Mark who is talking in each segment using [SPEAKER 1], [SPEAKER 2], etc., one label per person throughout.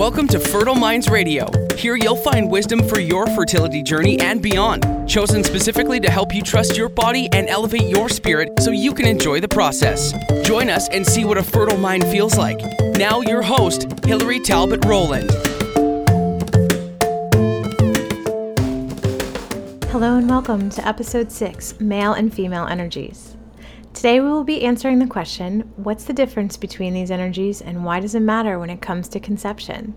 [SPEAKER 1] Welcome to Fertile Minds Radio. Here you'll find wisdom for your fertility journey and beyond, chosen specifically to help you trust your body and elevate your spirit so you can enjoy the process. Join us and see what a fertile mind feels like. Now, your host, Hillary Talbot Rowland.
[SPEAKER 2] Hello and welcome to episode 6 Male and Female Energies. Today we will be answering the question what's the difference between these energies and why does it matter when it comes to conception?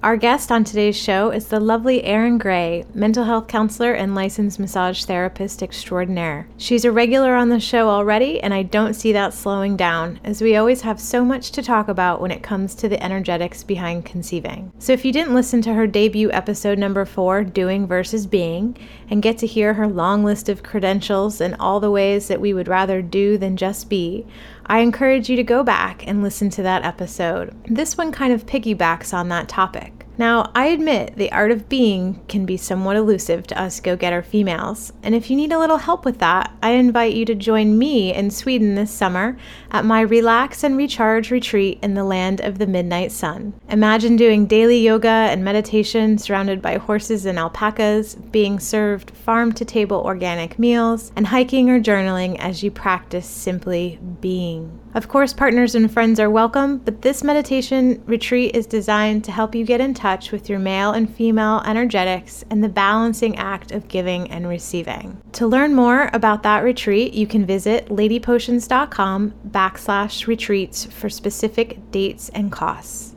[SPEAKER 2] Our guest on today's show is the lovely Erin Gray, mental health counselor and licensed massage therapist extraordinaire. She's a regular on the show already, and I don't see that slowing down, as we always have so much to talk about when it comes to the energetics behind conceiving. So if you didn't listen to her debut episode number four, Doing versus Being, and get to hear her long list of credentials and all the ways that we would rather do than just be, I encourage you to go back and listen to that episode. This one kind of piggybacks on that topic. Now, I admit the art of being can be somewhat elusive to us go getter females, and if you need a little help with that, I invite you to join me in Sweden this summer at my Relax and Recharge retreat in the land of the midnight sun. Imagine doing daily yoga and meditation surrounded by horses and alpacas, being served farm to table organic meals, and hiking or journaling as you practice simply being. Of course, partners and friends are welcome, but this meditation retreat is designed to help you get in touch with your male and female energetics and the balancing act of giving and receiving. To learn more about that retreat, you can visit ladypotions.com backslash retreats for specific dates and costs.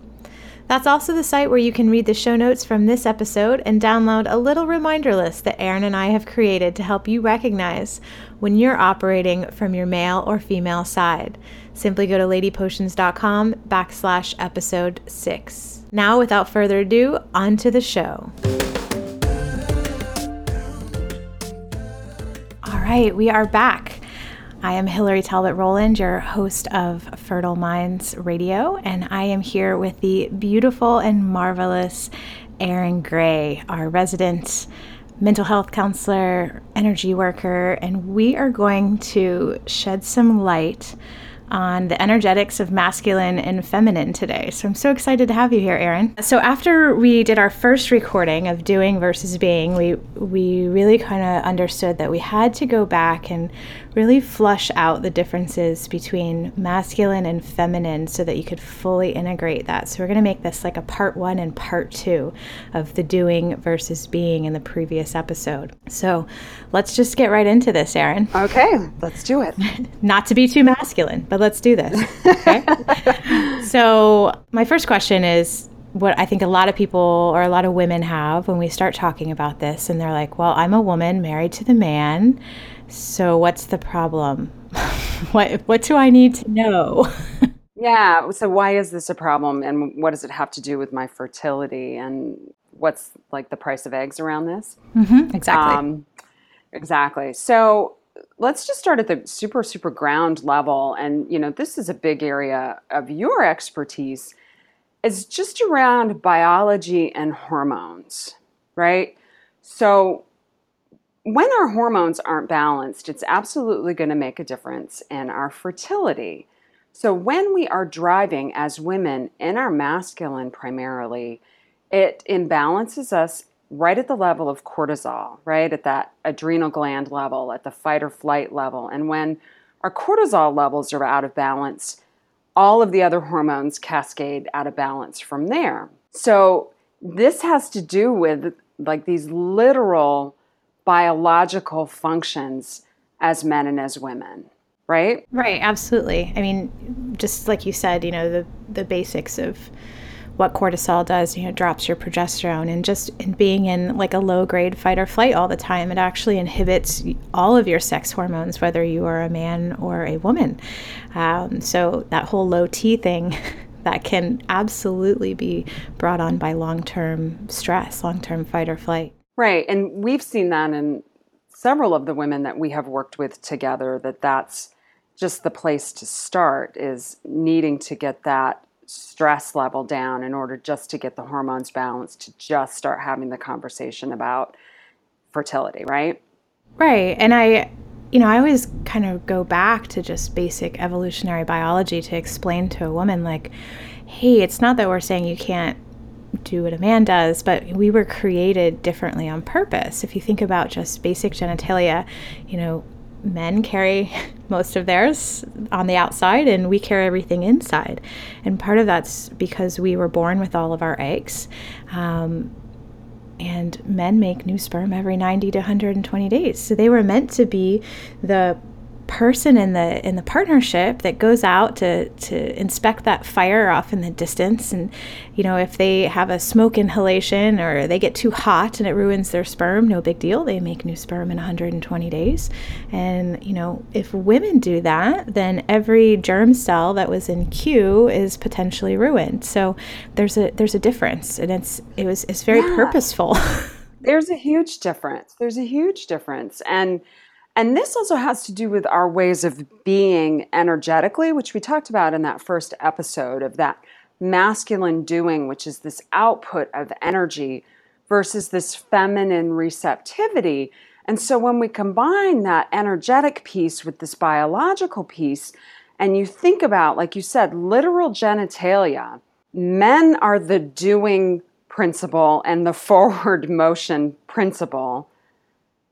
[SPEAKER 2] That's also the site where you can read the show notes from this episode and download a little reminder list that Erin and I have created to help you recognize when you're operating from your male or female side. Simply go to ladypotions.com backslash episode 6. Now, without further ado, on to the show. All right, we are back. I am Hillary Talbot Rowland, your host of Fertile Minds Radio, and I am here with the beautiful and marvelous Erin Gray, our resident mental health counselor, energy worker, and we are going to shed some light on the energetics of masculine and feminine today. So I'm so excited to have you here, Erin. So after we did our first recording of doing versus being, we we really kind of understood that we had to go back and really flush out the differences between masculine and feminine so that you could fully integrate that. So we're going to make this like a part 1 and part 2 of the doing versus being in the previous episode. So let's just get right into this, Erin.
[SPEAKER 3] Okay, let's do it.
[SPEAKER 2] Not to be too masculine, but let's do this. Okay. so, my first question is what I think a lot of people or a lot of women have when we start talking about this, and they're like, well, I'm a woman married to the man. So, what's the problem? what, what do I need to know?
[SPEAKER 3] yeah. So, why is this a problem? And what does it have to do with my fertility? And what's like the price of eggs around this?
[SPEAKER 2] Mm-hmm, exactly. Um,
[SPEAKER 3] exactly. So, let's just start at the super super ground level and you know this is a big area of your expertise is just around biology and hormones right? So when our hormones aren't balanced it's absolutely going to make a difference in our fertility. So when we are driving as women in our masculine primarily it imbalances us right at the level of cortisol, right? At that adrenal gland level, at the fight or flight level. And when our cortisol levels are out of balance, all of the other hormones cascade out of balance from there. So this has to do with like these literal biological functions as men and as women right
[SPEAKER 2] right absolutely i mean just like you said you know the the basics of what cortisol does, you know, drops your progesterone. And just in being in like a low grade fight or flight all the time, it actually inhibits all of your sex hormones, whether you are a man or a woman. Um, so that whole low T thing. that can absolutely be brought on by long term stress, long term fight or flight.
[SPEAKER 3] Right. And we've seen that in several of the women that we have worked with together that that's just the place to start is needing to get that stress level down in order just to get the hormones balanced to just start having the conversation about fertility, right?
[SPEAKER 2] Right. And I you know, I always kind of go back to just basic evolutionary biology to explain to a woman like, hey, it's not that we're saying you can't do what a man does, but we were created differently on purpose. If you think about just basic genitalia, you know, men carry most of theirs on the outside and we carry everything inside. And part of that's because we were born with all of our eggs. Um, and men make new sperm every 90 to 120 days. So they were meant to be the person in the in the partnership that goes out to to inspect that fire off in the distance. And you know if they have a smoke inhalation or they get too hot and it ruins their sperm no big deal. They make new sperm in 120 days. And you know if women do that then every germ cell that was in queue is potentially ruined. So there's a there's a difference and it's it was it's very yeah. purposeful.
[SPEAKER 3] There's a huge difference. There's a huge difference. And and this also has to do with our ways of being energetically, which we talked about in that first episode of that masculine doing, which is this output of energy, versus this feminine receptivity. And so when we combine that energetic piece with this biological piece, and you think about, like you said, literal genitalia, men are the doing principle and the forward motion principle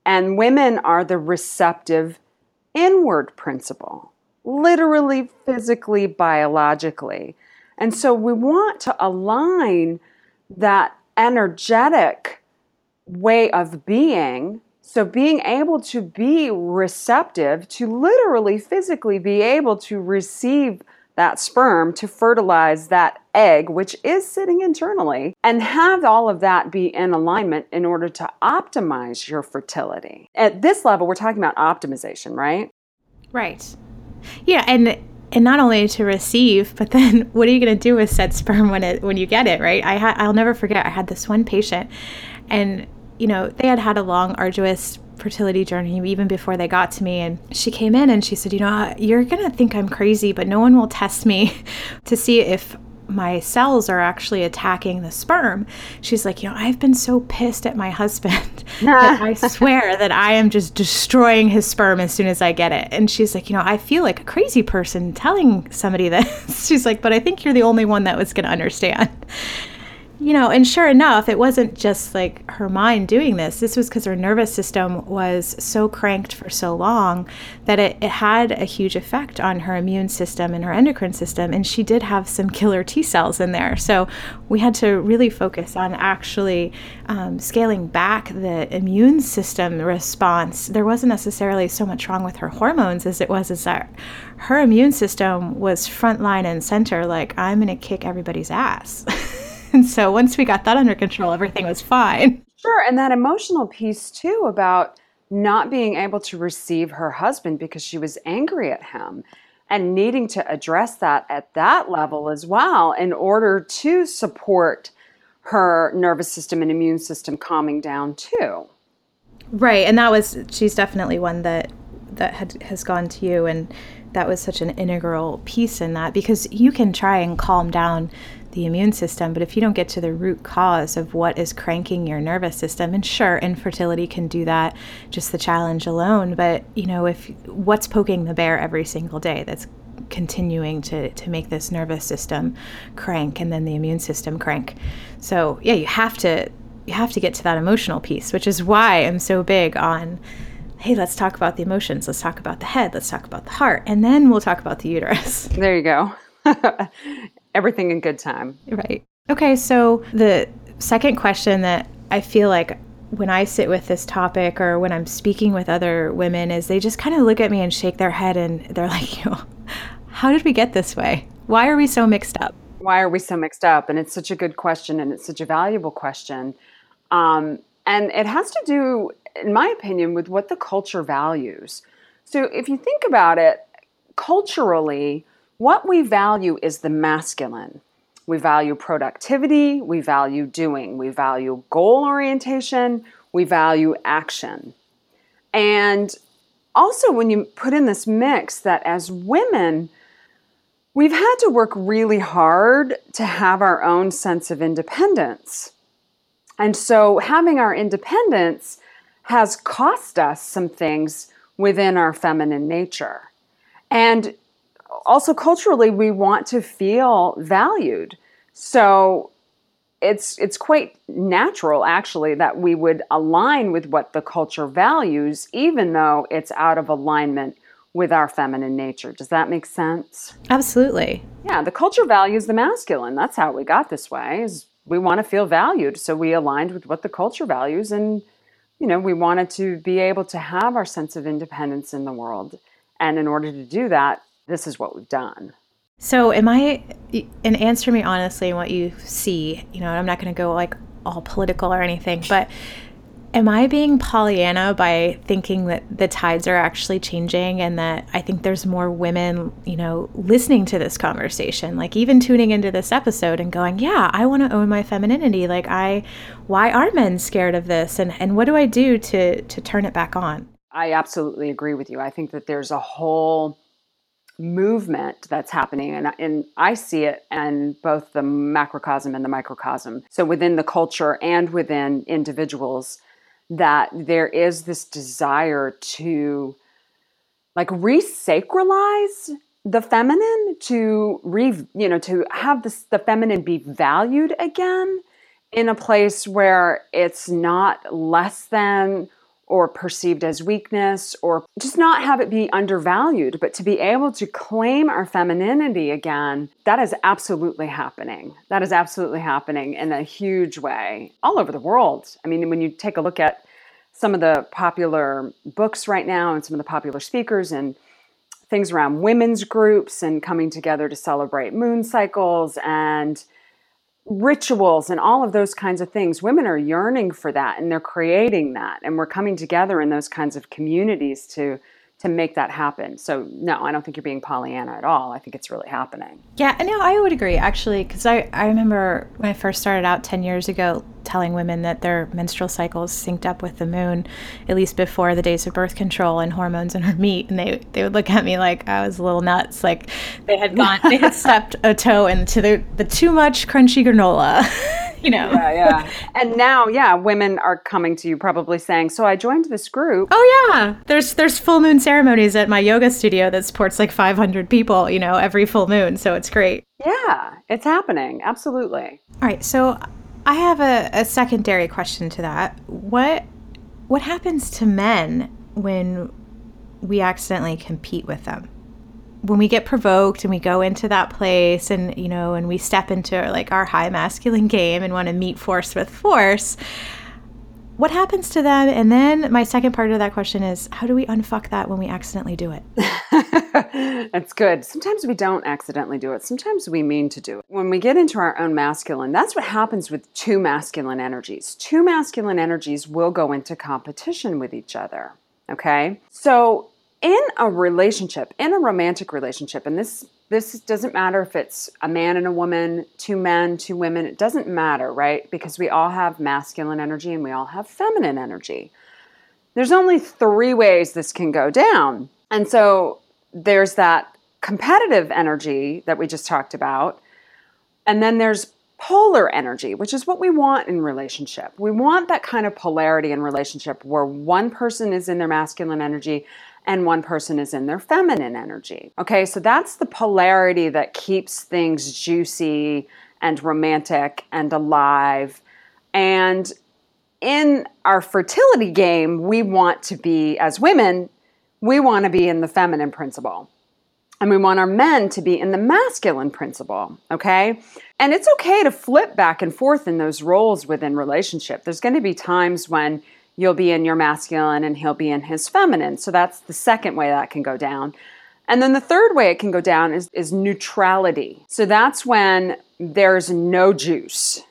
[SPEAKER 3] and women are the receptive inward principle, literally, physically, biologically. And so we want to align that energetic way of being. So, being able to be receptive, to literally, physically be able to receive that sperm to fertilize that egg, which is sitting internally, and have all of that be in alignment in order to optimize your fertility. At this level, we're talking about optimization, right?
[SPEAKER 2] Right. Yeah, and and not only to receive, but then what are you going to do with said sperm when it when you get it, right? I ha- I'll never forget. I had this one patient, and you know they had had a long, arduous fertility journey even before they got to me. And she came in and she said, You know, uh, you're going to think I'm crazy, but no one will test me to see if my cells are actually attacking the sperm. She's like, you know, I've been so pissed at my husband that I swear that I am just destroying his sperm as soon as I get it. And she's like, you know, I feel like a crazy person telling somebody this. She's like, but I think you're the only one that was going to understand you know, and sure enough, it wasn't just like her mind doing this. This was because her nervous system was so cranked for so long that it, it had a huge effect on her immune system and her endocrine system. And she did have some killer T cells in there. So we had to really focus on actually um, scaling back the immune system response. There wasn't necessarily so much wrong with her hormones as it was as that her immune system was front line and center, like, I'm going to kick everybody's ass. And so once we got that under control, everything was fine.
[SPEAKER 3] Sure. And that emotional piece, too, about not being able to receive her husband because she was angry at him and needing to address that at that level as well in order to support her nervous system and immune system calming down too.
[SPEAKER 2] Right, and that was she's definitely one that that had has gone to you and that was such an integral piece in that because you can try and calm down the immune system. But if you don't get to the root cause of what is cranking your nervous system, and sure, infertility can do that, just the challenge alone. But you know, if what's poking the bear every single day that's continuing to, to make this nervous system crank and then the immune system crank. So yeah, you have to you have to get to that emotional piece, which is why I'm so big on hey, let's talk about the emotions, let's talk about the head, let's talk about the heart, and then we'll talk about the uterus.
[SPEAKER 3] There you go. everything in good time.
[SPEAKER 2] Right. Okay, so the second question that I feel like when I sit with this topic or when I'm speaking with other women is they just kind of look at me and shake their head and they're like, you know, how did we get this way? Why are we so mixed up?
[SPEAKER 3] Why are we so mixed up? And it's such a good question and it's such a valuable question. Um, and it has to do, in my opinion, with what the culture values. So if you think about it, culturally, what we value is the masculine. We value productivity, we value doing, we value goal orientation, we value action. And also, when you put in this mix that as women, we've had to work really hard to have our own sense of independence. And so, having our independence has cost us some things within our feminine nature. And also culturally we want to feel valued so it's it's quite natural actually that we would align with what the culture values even though it's out of alignment with our feminine nature. Does that make sense?
[SPEAKER 2] Absolutely.
[SPEAKER 3] Yeah, the culture values the masculine. That's how we got this way. Is we want to feel valued, so we aligned with what the culture values and you know, we wanted to be able to have our sense of independence in the world. And in order to do that, this is what we've done.
[SPEAKER 2] So, am I, and answer me honestly what you see, you know, I'm not going to go like all political or anything, but Am I being Pollyanna by thinking that the tides are actually changing and that I think there's more women, you know, listening to this conversation, like even tuning into this episode and going, "Yeah, I want to own my femininity. Like I why are men scared of this and and what do I do to to turn it back on?"
[SPEAKER 3] I absolutely agree with you. I think that there's a whole movement that's happening and, and i see it in both the macrocosm and the microcosm. So within the culture and within individuals that there is this desire to like resacralize the feminine to re you know to have this the feminine be valued again in a place where it's not less than or perceived as weakness or just not have it be undervalued but to be able to claim our femininity again that is absolutely happening. That is absolutely happening in a huge way all over the world. I mean when you take a look at some of the popular books right now and some of the popular speakers and things around women's groups and coming together to celebrate moon cycles and rituals and all of those kinds of things. Women are yearning for that and they're creating that. And we're coming together in those kinds of communities to to make that happen. So no, I don't think you're being Pollyanna at all. I think it's really happening.
[SPEAKER 2] Yeah, no, I would agree actually, because I I remember when I first started out ten years ago, telling women that their menstrual cycles synced up with the moon, at least before the days of birth control and hormones in her meat, and they they would look at me like I was a little nuts, like they had gone they had stepped a toe into the the too much crunchy granola. you know.
[SPEAKER 3] Yeah, yeah. And now, yeah, women are coming to you probably saying, "So I joined this group."
[SPEAKER 2] Oh yeah, there's there's full moon ceremonies at my yoga studio that supports like 500 people, you know, every full moon. So it's great.
[SPEAKER 3] Yeah, it's happening. Absolutely.
[SPEAKER 2] All right, so I have a, a secondary question to that. What what happens to men when we accidentally compete with them? when we get provoked and we go into that place and you know and we step into like our high masculine game and want to meet force with force what happens to them? And then my second part of that question is how do we unfuck that when we accidentally do it?
[SPEAKER 3] That's good. Sometimes we don't accidentally do it. Sometimes we mean to do it. When we get into our own masculine that's what happens with two masculine energies. Two masculine energies will go into competition with each other okay? So in a relationship, in a romantic relationship, and this this doesn't matter if it's a man and a woman, two men, two women, it doesn't matter, right? Because we all have masculine energy and we all have feminine energy. There's only three ways this can go down. And so there's that competitive energy that we just talked about. And then there's polar energy, which is what we want in relationship. We want that kind of polarity in relationship where one person is in their masculine energy and one person is in their feminine energy. Okay, so that's the polarity that keeps things juicy and romantic and alive. And in our fertility game, we want to be, as women, we want to be in the feminine principle. And we want our men to be in the masculine principle, okay? And it's okay to flip back and forth in those roles within relationship. There's going to be times when you'll be in your masculine and he'll be in his feminine. So that's the second way that can go down. And then the third way it can go down is, is neutrality. So that's when there's no juice,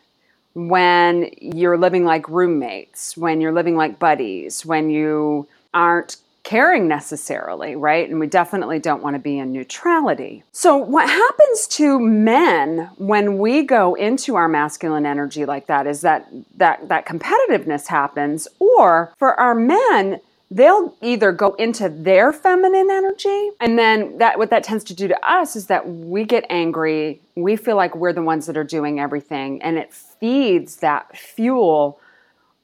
[SPEAKER 3] when you're living like roommates, when you're living like buddies, when you aren't caring necessarily, right? And we definitely don't want to be in neutrality. So, what happens to men when we go into our masculine energy like that is that that that competitiveness happens or for our men they'll either go into their feminine energy and then that what that tends to do to us is that we get angry we feel like we're the ones that are doing everything and it feeds that fuel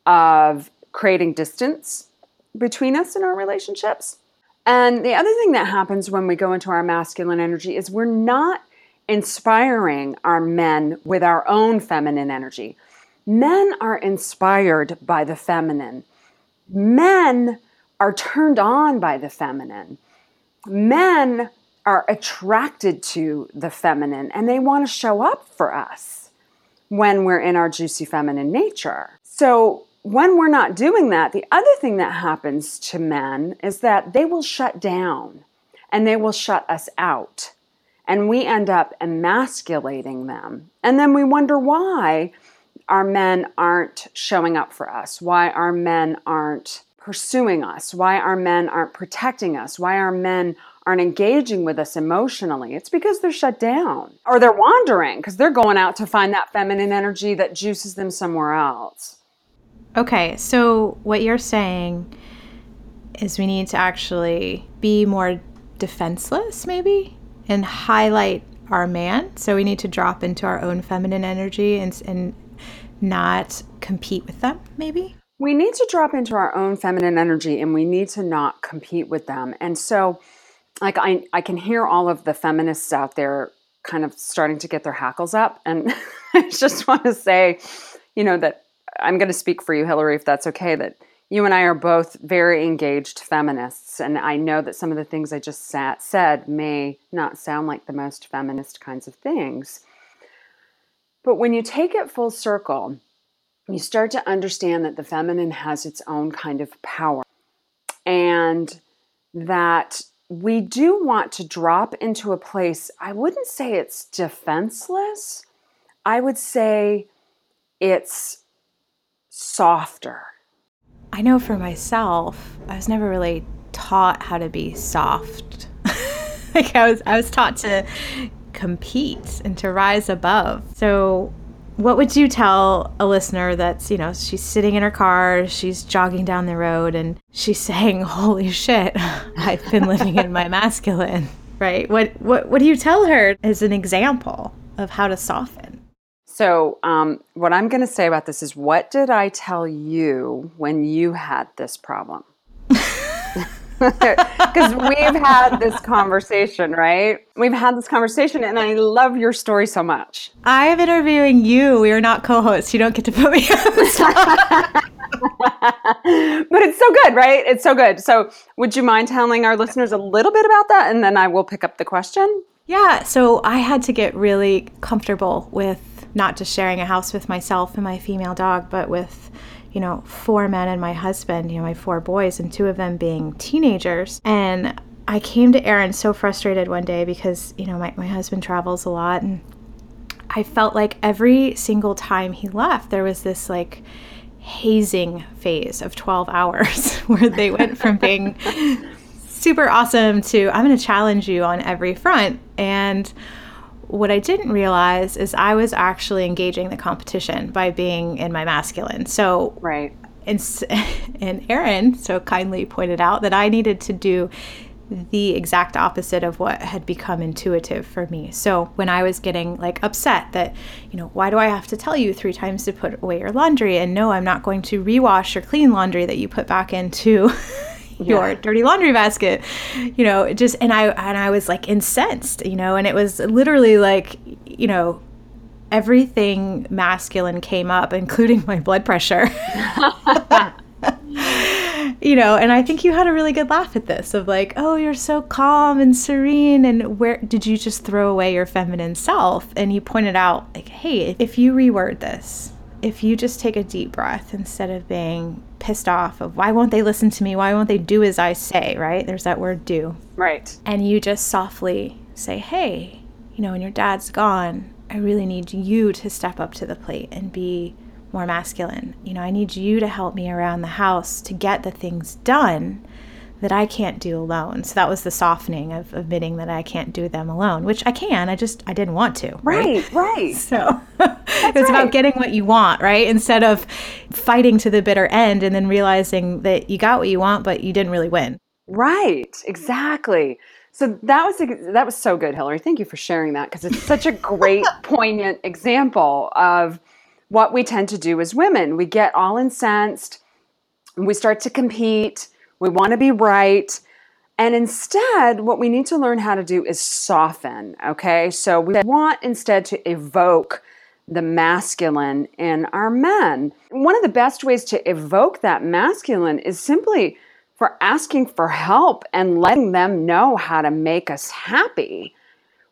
[SPEAKER 3] of creating distance between us in our relationships. And the other thing that happens when we go into our masculine energy is we're not inspiring our men with our own feminine energy. Men are inspired by the feminine. Men are turned on by the feminine. Men are attracted to the feminine and they want to show up for us when we're in our juicy feminine nature. So, when we're not doing that, the other thing that happens to men is that they will shut down and they will shut us out. And we end up emasculating them. And then we wonder why our men aren't showing up for us, why our men aren't pursuing us, why our men aren't protecting us, why our men aren't engaging with us emotionally. It's because they're shut down or they're wandering because they're going out to find that feminine energy that juices them somewhere else.
[SPEAKER 2] Okay, so what you're saying is we need to actually be more defenseless, maybe, and highlight our man. So we need to drop into our own feminine energy and, and not compete with them, maybe?
[SPEAKER 3] We need to drop into our own feminine energy and we need to not compete with them. And so, like, I, I can hear all of the feminists out there kind of starting to get their hackles up. And I just want to say, you know, that I'm going to speak for you, Hillary, if that's okay, that you and I are both very engaged feminists. And I know that some of the things I just sat, said may not sound like the most feminist kinds of things. But when you take it full circle, you start to understand that the feminine has its own kind of power. And that we do want to drop into a place, I wouldn't say it's defenseless, I would say it's softer.
[SPEAKER 2] I know for myself, I was never really taught how to be soft. like I was I was taught to compete and to rise above. So what would you tell a listener that's, you know, she's sitting in her car, she's jogging down the road and she's saying, "Holy shit, I've been living in my masculine." Right? What what what do you tell her as an example of how to soften?
[SPEAKER 3] So, um, what I'm going to say about this is what did I tell you when you had this problem? Because we've had this conversation, right? We've had this conversation, and I love your story so much.
[SPEAKER 2] I am interviewing you. We are not co hosts. You don't get to put me on
[SPEAKER 3] but it's so good, right? It's so good. So, would you mind telling our listeners a little bit about that? And then I will pick up the question.
[SPEAKER 2] Yeah. So, I had to get really comfortable with not just sharing a house with myself and my female dog, but with, you know, four men and my husband, you know, my four boys, and two of them being teenagers. And I came to Erin so frustrated one day because, you know, my, my husband travels a lot and I felt like every single time he left, there was this like hazing phase of 12 hours where they went from being super awesome to I'm going to challenge you on every front. And what I didn't realize is I was actually engaging the competition by being in my masculine. So,
[SPEAKER 3] right.
[SPEAKER 2] And, and Erin so kindly pointed out that I needed to do the exact opposite of what had become intuitive for me. So when I was getting like upset that, you know, why do I have to tell you three times to put away your laundry? And no, I'm not going to rewash or clean laundry that you put back into your yeah. dirty laundry basket you know just and i and i was like incensed you know and it was literally like you know everything masculine came up including my blood pressure you know and i think you had a really good laugh at this of like oh you're so calm and serene and where did you just throw away your feminine self and you pointed out like hey if you reword this if you just take a deep breath instead of being pissed off of why won't they listen to me? Why won't they do as I say, right? There's that word do.
[SPEAKER 3] Right.
[SPEAKER 2] And you just softly say, hey, you know, when your dad's gone, I really need you to step up to the plate and be more masculine. You know, I need you to help me around the house to get the things done that I can't do alone. So that was the softening of admitting that I can't do them alone, which I can. I just I didn't want to.
[SPEAKER 3] Right, right. right.
[SPEAKER 2] So it's right. about getting what you want, right? Instead of fighting to the bitter end and then realizing that you got what you want, but you didn't really win.
[SPEAKER 3] Right. Exactly. So that was that was so good, Hillary. Thank you for sharing that because it's such a great, poignant example of what we tend to do as women. We get all incensed, we start to compete, we want to be right. And instead, what we need to learn how to do is soften, okay? So we want instead to evoke the masculine in our men. One of the best ways to evoke that masculine is simply for asking for help and letting them know how to make us happy.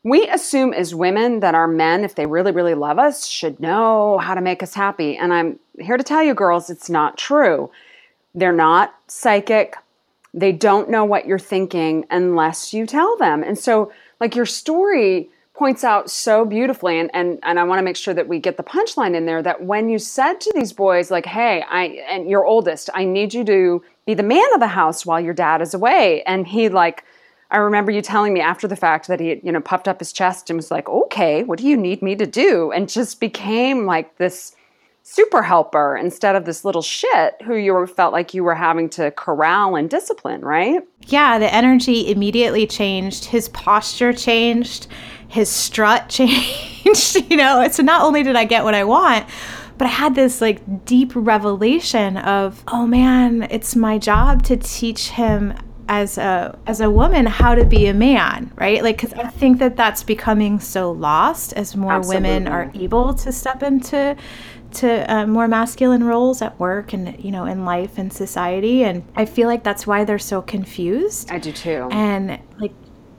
[SPEAKER 3] We assume as women that our men, if they really, really love us, should know how to make us happy. And I'm here to tell you, girls, it's not true. They're not psychic. They don't know what you're thinking unless you tell them. And so, like, your story points out so beautifully and, and and I want to make sure that we get the punchline in there that when you said to these boys like hey I and your oldest I need you to be the man of the house while your dad is away and he like I remember you telling me after the fact that he you know puffed up his chest and was like okay what do you need me to do and just became like this super helper instead of this little shit who you felt like you were having to corral and discipline right
[SPEAKER 2] yeah the energy immediately changed his posture changed his strut changed. you know, so not only did I get what I want, but I had this like deep revelation of, oh man, it's my job to teach him as a as a woman how to be a man right like because i think that that's becoming so lost as more Absolutely. women are able to step into to uh, more masculine roles at work and you know in life and society and i feel like that's why they're so confused.
[SPEAKER 3] I do too.
[SPEAKER 2] And like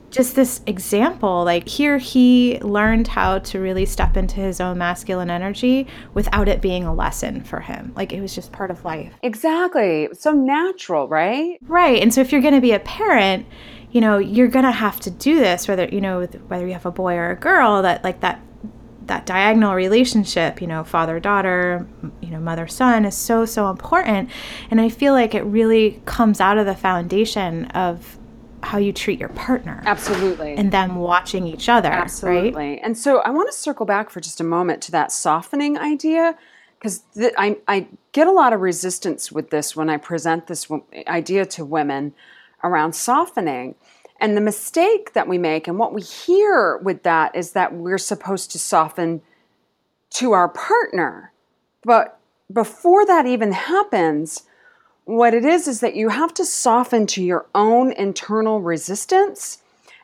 [SPEAKER 2] just this example like here he learned how to really step into his own masculine energy without it being a lesson for him. Like it was just part of life.
[SPEAKER 3] Exactly. So natural right?
[SPEAKER 2] Right. And so if you're going to be a parent you know you're going to have to do this whether you know whether you have a boy or a girl that like that that diagonal relationship, you know, father daughter, you know, mother son is so so important and I feel like it really comes out of the foundation of how you treat your partner.
[SPEAKER 3] Absolutely.
[SPEAKER 2] And them watching each other. Absolutely. Right?
[SPEAKER 3] And so I want to circle back for just a moment to that softening idea because th- I, I get a lot of resistance with this when I present this w- idea to women around softening. And the mistake that we make and what we hear with that is that we're supposed to soften to our partner. But before that even happens, what it is is that you have to soften to your own internal resistance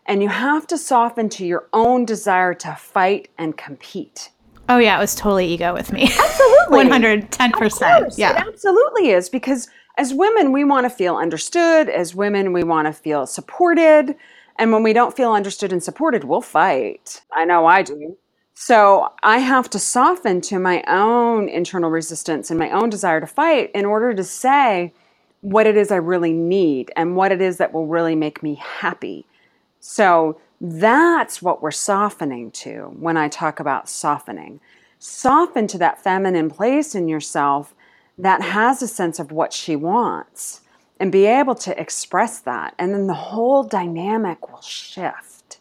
[SPEAKER 3] and you have to soften to your own desire to fight and compete.
[SPEAKER 2] Oh yeah, it was totally ego with me.
[SPEAKER 3] Absolutely.
[SPEAKER 2] 110%.
[SPEAKER 3] Yeah. It absolutely is because as women we want to feel understood, as women we want to feel supported, and when we don't feel understood and supported, we'll fight. I know I do. So I have to soften to my own internal resistance and my own desire to fight in order to say what it is I really need and what it is that will really make me happy. So that's what we're softening to when I talk about softening. Soften to that feminine place in yourself that has a sense of what she wants and be able to express that. And then the whole dynamic will shift.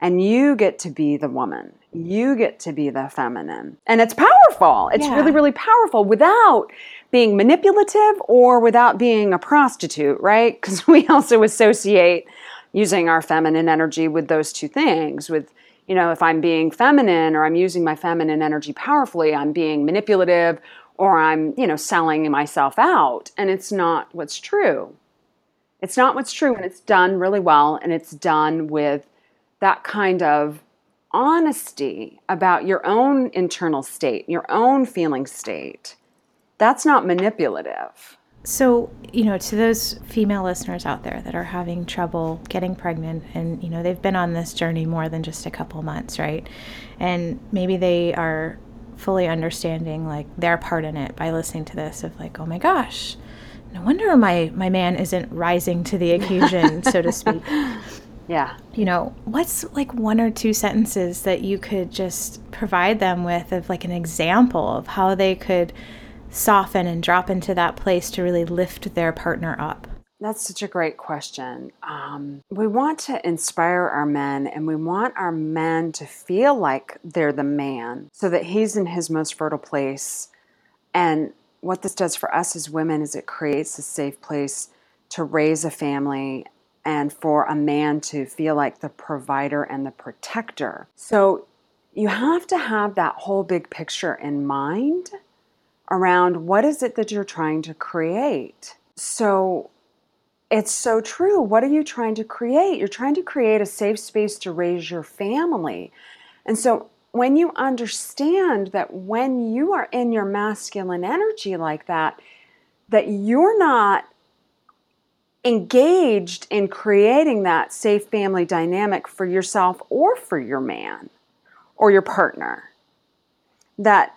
[SPEAKER 3] And you get to be the woman you get to be the feminine. And it's powerful. It's yeah. really, really powerful without being manipulative or without being a prostitute, right? Because we also associate using our feminine energy with those two things with you know if i'm being feminine or i'm using my feminine energy powerfully i'm being manipulative or i'm you know selling myself out and it's not what's true it's not what's true and it's done really well and it's done with that kind of honesty about your own internal state, your own feeling state, that's not manipulative.
[SPEAKER 2] So, you know, to those female listeners out there that are having trouble getting pregnant and, you know, they've been on this journey more than just a couple months, right? And maybe they are fully understanding like their part in it by listening to this of like, oh my gosh, no wonder my my man isn't rising to the occasion, so to speak.
[SPEAKER 3] Yeah.
[SPEAKER 2] You know, what's like one or two sentences that you could just provide them with of like an example of how they could soften and drop into that place to really lift their partner up?
[SPEAKER 3] That's such a great question. Um, we want to inspire our men and we want our men to feel like they're the man so that he's in his most fertile place. And what this does for us as women is it creates a safe place to raise a family and for a man to feel like the provider and the protector. So you have to have that whole big picture in mind around what is it that you're trying to create. So It's so true. What are you trying to create? You're trying to create a safe space to raise your family. And so when you understand that when you are in your masculine energy like that, that you're not engaged in creating that safe family dynamic for yourself or for your man or your partner. That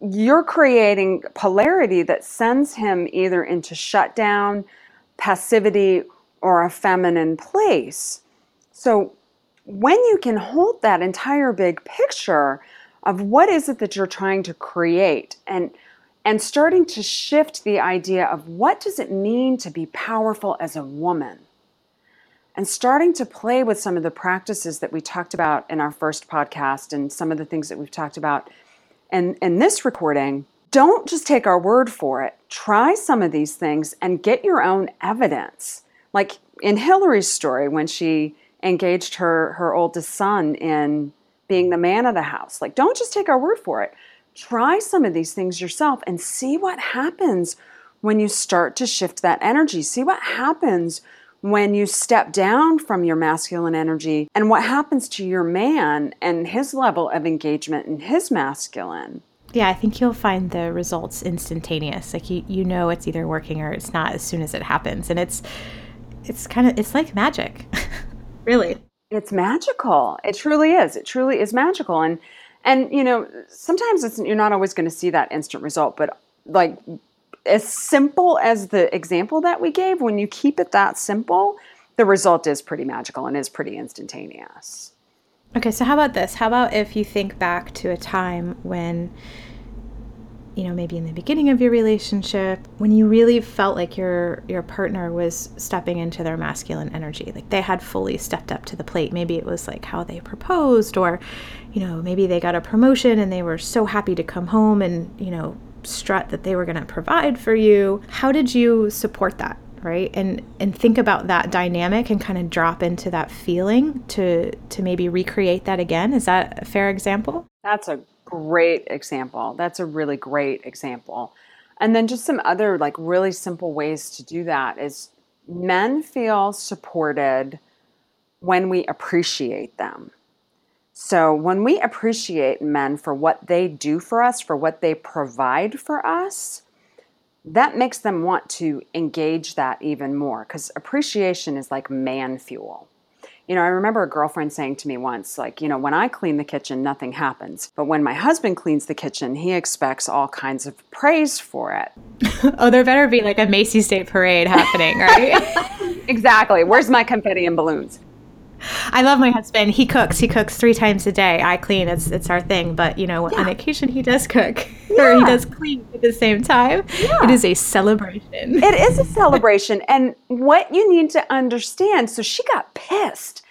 [SPEAKER 3] you're creating polarity that sends him either into shutdown, passivity, or a feminine place. So when you can hold that entire big picture of what is it that you're trying to create and and starting to shift the idea of what does it mean to be powerful as a woman and starting to play with some of the practices that we talked about in our first podcast and some of the things that we've talked about in, in this recording don't just take our word for it try some of these things and get your own evidence like in hillary's story when she engaged her her oldest son in being the man of the house like don't just take our word for it try some of these things yourself and see what happens when you start to shift that energy. See what happens when you step down from your masculine energy and what happens to your man and his level of engagement in his masculine.
[SPEAKER 2] Yeah, I think you'll find the results instantaneous. Like you, you know it's either working or it's not as soon as it happens. And it's it's kind of it's like magic. really.
[SPEAKER 3] It's magical. It truly is. It truly is magical. And and you know, sometimes it's you're not always going to see that instant result, but like as simple as the example that we gave, when you keep it that simple, the result is pretty magical and is pretty instantaneous.
[SPEAKER 2] Okay, so how about this? How about if you think back to a time when you know, maybe in the beginning of your relationship, when you really felt like your your partner was stepping into their masculine energy, like they had fully stepped up to the plate. Maybe it was like how they proposed or you know, maybe they got a promotion and they were so happy to come home and, you know, strut that they were going to provide for you. How did you support that? Right and and think about that dynamic and kind of drop into that feeling to to maybe recreate that again is that a fair example
[SPEAKER 3] that's a great example. That's a really great example. And then just some other like really simple ways to do that is men feel supported when we appreciate them. So when we appreciate men for what they do for us, for what they provide for us, that makes them want to engage that even more because appreciation is like man fuel. You know, I remember a girlfriend saying to me once, like, you know, when I clean the kitchen, nothing happens. But when my husband cleans the kitchen, he expects all kinds of praise for it.
[SPEAKER 2] oh, there better be like a Macy's Day Parade happening, right?
[SPEAKER 3] exactly. Where's my confetti and balloons?
[SPEAKER 2] I love my husband. He cooks. He cooks three times a day. I clean. It's it's our thing. But you know, yeah. on occasion he does cook yeah. he does clean at the same time. Yeah. It is a celebration.
[SPEAKER 3] It is a celebration. and what you need to understand. So she got pissed.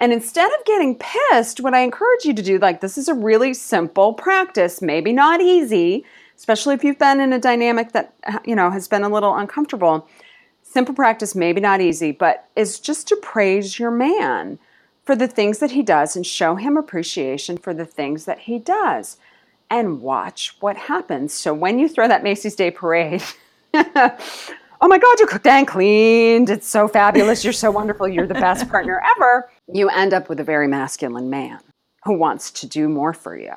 [SPEAKER 3] And instead of getting pissed, what I encourage you to do, like this is a really simple practice, maybe not easy, especially if you've been in a dynamic that uh, you know has been a little uncomfortable simple practice, maybe not easy, but is just to praise your man for the things that he does and show him appreciation for the things that he does and watch what happens. So when you throw that Macy's Day Parade, oh my God, you cooked and cleaned. It's so fabulous. You're so wonderful. You're the best partner ever. You end up with a very masculine man who wants to do more for you,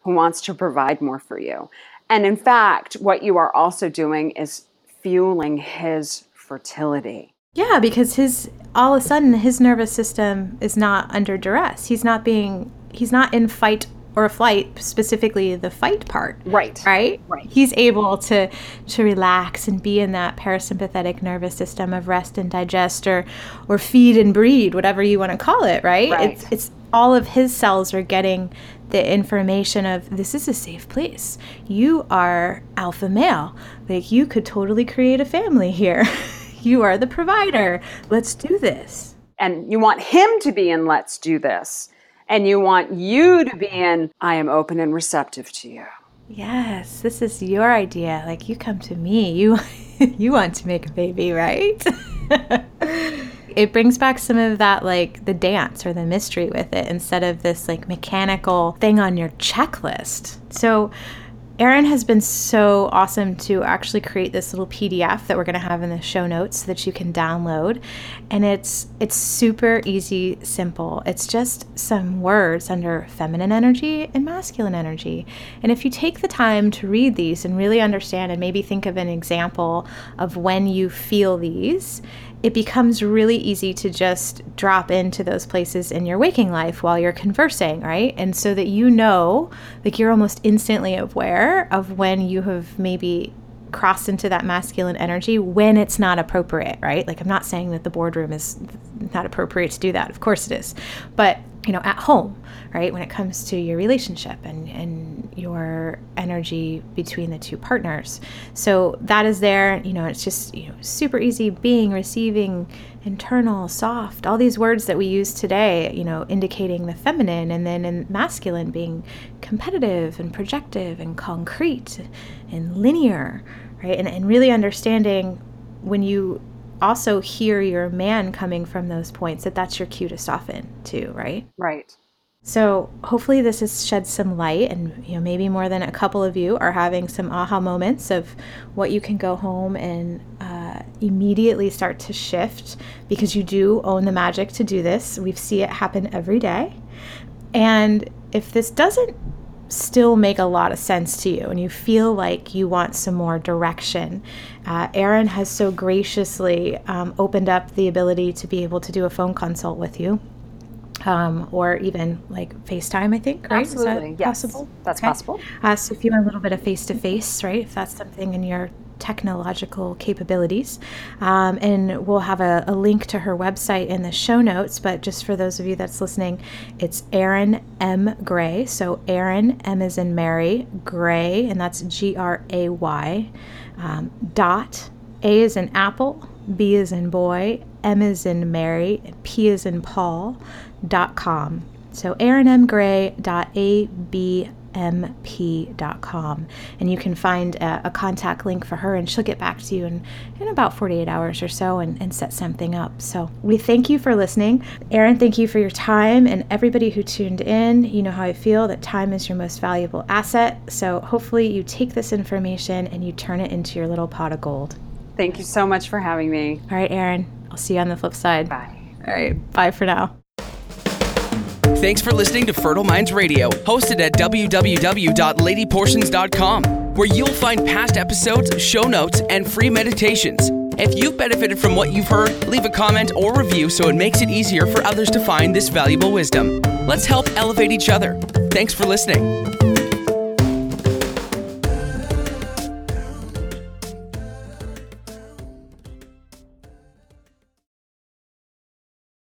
[SPEAKER 3] who wants to provide more for you. And in fact, what you are also doing is fueling his fertility.
[SPEAKER 2] Yeah, because his all of a sudden his nervous system is not under duress. He's not being he's not in fight or a flight, specifically the fight part.
[SPEAKER 3] Right.
[SPEAKER 2] Right?
[SPEAKER 3] Right.
[SPEAKER 2] He's able to to relax and be in that parasympathetic nervous system of rest and digest or or feed and breed, whatever you want to call it, right?
[SPEAKER 3] right.
[SPEAKER 2] It's it's all of his cells are getting the information of this is a safe place. You are alpha male. Like you could totally create a family here. you are the provider. Let's do this.
[SPEAKER 3] And you want him to be in let's do this. And you want you to be in I am open and receptive to you.
[SPEAKER 2] Yes, this is your idea. Like you come to me. You you want to make a baby, right? it brings back some of that like the dance or the mystery with it instead of this like mechanical thing on your checklist. So Erin has been so awesome to actually create this little PDF that we're going to have in the show notes so that you can download. And it's it's super easy, simple. It's just some words under feminine energy and masculine energy. And if you take the time to read these and really understand and maybe think of an example of when you feel these, it becomes really easy to just drop into those places in your waking life while you're conversing, right? And so that you know, like you're almost instantly aware of when you have maybe crossed into that masculine energy when it's not appropriate, right? Like I'm not saying that the boardroom is not appropriate to do that. Of course it is. But you know, at home, right? When it comes to your relationship and, and your energy between the two partners. So that is there, you know, it's just, you know, super easy being, receiving, internal, soft, all these words that we use today, you know, indicating the feminine and then in masculine being competitive and projective and concrete and linear, right? And, and really understanding when you also hear your man coming from those points that that's your cue to soften too right?
[SPEAKER 3] Right.
[SPEAKER 2] So hopefully this has shed some light and you know maybe more than a couple of you are having some aha moments of what you can go home and uh, immediately start to shift because you do own the magic to do this. We see it happen every day. And if this doesn't still make a lot of sense to you and you feel like you want some more direction, uh, Erin has so graciously um, opened up the ability to be able to do a phone consult with you. Um, or even like FaceTime, I think, right?
[SPEAKER 3] Absolutely. Is that yes. possible? That's okay. possible.
[SPEAKER 2] Uh, so if you want a little bit of face to face, right? If that's something in your technological capabilities. Um, and we'll have a, a, link to her website in the show notes. But just for those of you that's listening, it's Erin M. Gray. So Erin M is in Mary, Gray, and that's G R A Y, um, dot, A is in Apple, B is in Boy, M is in Mary, P is in Paul, dot com. So erinmgray.ab mp.com. And you can find a, a, contact link for her, and she'll get back to you in, in about 48 hours or so and, and set something up. So we thank you for listening. Erin, thank you for your time. And everybody who tuned in, you know how I feel that time is your most valuable asset. So hopefully you take this information and you turn it into your little pot of gold.
[SPEAKER 3] Thank you so much for having me.
[SPEAKER 2] All right, Erin. I'll see you on the flip side.
[SPEAKER 3] Bye.
[SPEAKER 2] All right. Bye for now.
[SPEAKER 1] Thanks for listening to Fertile Minds Radio, hosted at www.ladypotions.com, where you'll find past episodes, show notes, and free meditations. If you've benefited from what you've heard, leave a comment or review so it makes it easier for others to find this valuable wisdom. Let's help elevate each other. Thanks for listening.